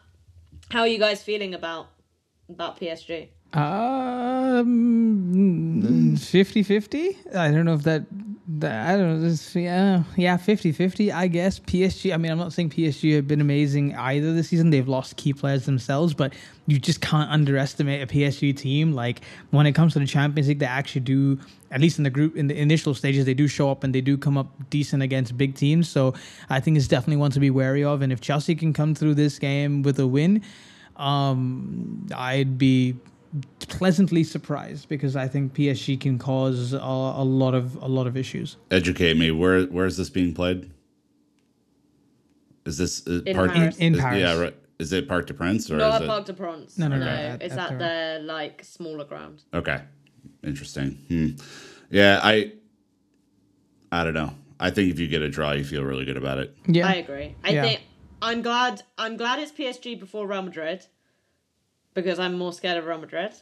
How are you guys feeling about about PSG? Um, 50 50? I don't know if that I don't know. This, yeah, yeah, 50-50, I guess. PSG. I mean, I'm not saying PSG have been amazing either this season. They've lost key players themselves, but you just can't underestimate a PSG team. Like when it comes to the Champions League, they actually do. At least in the group, in the initial stages, they do show up and they do come up decent against big teams. So I think it's definitely one to be wary of. And if Chelsea can come through this game with a win, um, I'd be pleasantly surprised because I think PSG can cause a, a, lot of a lot of issues. Educate me. Where where is this being played? Is this uh, in Parc- Paris? In is- Paris. Yeah, right. Is it Parc des Princes or Not is it? Parc de France. No, no, no. no, at- it's at at the- like smaller ground. Okay, interesting. Hmm. Yeah, I. I don't know. I think if you get a draw, you feel really good about it. Yeah, I agree. I Yeah. think I'm glad. I'm glad it's PSG before Real Madrid because I'm more scared of Real Madrid.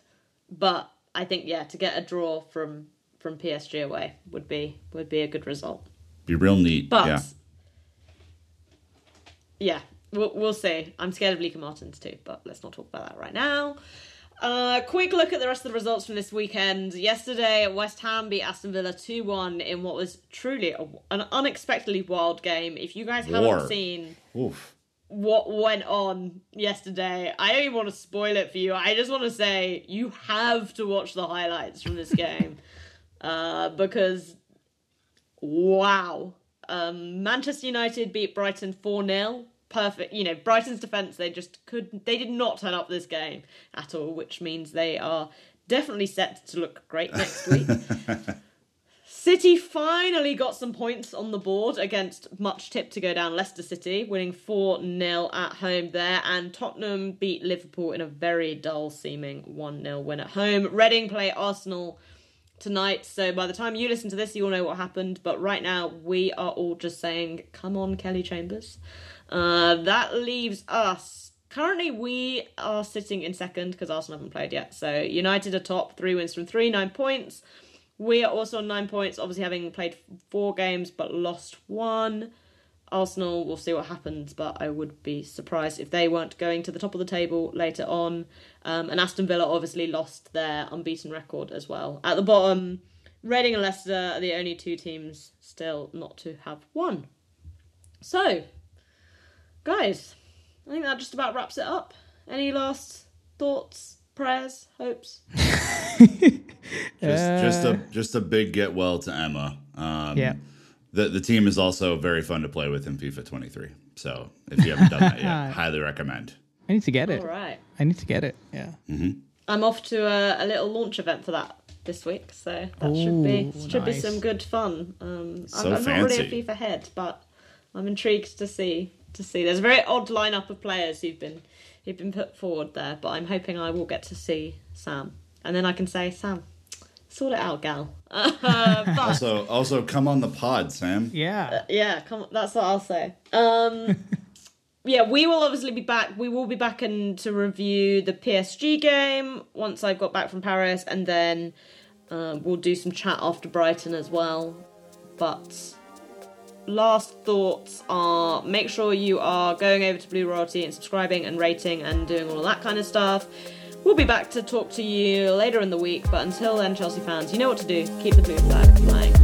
But I think yeah, to get a draw from from PSG away would be would be a good result. Be real neat. But yeah. yeah, we'll, we'll see. I'm scared of Lika Martins too, but let's not talk about that right now. Uh, quick look at the rest of the results from this weekend. Yesterday, West Ham beat Aston Villa 2 1 in what was truly a, an unexpectedly wild game. If you guys haven't seen Oof. What went on yesterday, I don't even want to spoil it for you. I just want to say you have to watch the highlights from this game [laughs] uh, because, wow. Um, Manchester United beat Brighton 4 0. Perfect. You know, Brighton's defence, they just could, they did not turn up this game at all, which means they are definitely set to look great next week. [laughs] City finally got some points on the board against much tip to go down Leicester City, winning 4 0 at home there. And Tottenham beat Liverpool in a very dull seeming 1 0 win at home. Reading play Arsenal tonight, so by the time you listen to this, you'll know what happened. But right now, we are all just saying, come on, Kelly Chambers. Uh, that leaves us. Currently, we are sitting in second because Arsenal haven't played yet. So United are top, three wins from three, nine points. We are also on nine points, obviously having played four games but lost one. Arsenal, we'll see what happens, but I would be surprised if they weren't going to the top of the table later on. Um, and Aston Villa obviously lost their unbeaten record as well. At the bottom, Reading and Leicester are the only two teams still not to have won. So, guys, I think that just about wraps it up. Any last thoughts, prayers, hopes? [laughs] Just, just a just a big get well to Emma. Um, Yeah. The the team is also very fun to play with in FIFA 23. So if you haven't done that yet, [laughs] highly recommend. I need to get it. All right. I need to get it. Yeah. Mm-hmm. I'm off to a, a little launch event for that this week, so that should be Ooh, should be some good fun. Um, So I'm, I'm not really a FIFA head, but I'm intrigued to see to see. There's a very odd lineup of players who've been who've been put forward there, but I'm hoping I will get to see Sam, and then I can say, Sam, sort it out, gal. [laughs] Uh, but Also, also come on the pod, Sam. Yeah. yeah, come. That's what I'll say. Um, [laughs] yeah, we will obviously be back. We will be back in to review the PSG game once I've got back from Paris, and then uh, we'll do some chat after Brighton as well. But last thoughts are: make sure you are going over to Blue Royalty and subscribing and rating and doing all that kind of stuff. We'll be back to talk to you later in the week, but until then, Chelsea fans, you know what to do. Keep the blue flag flying.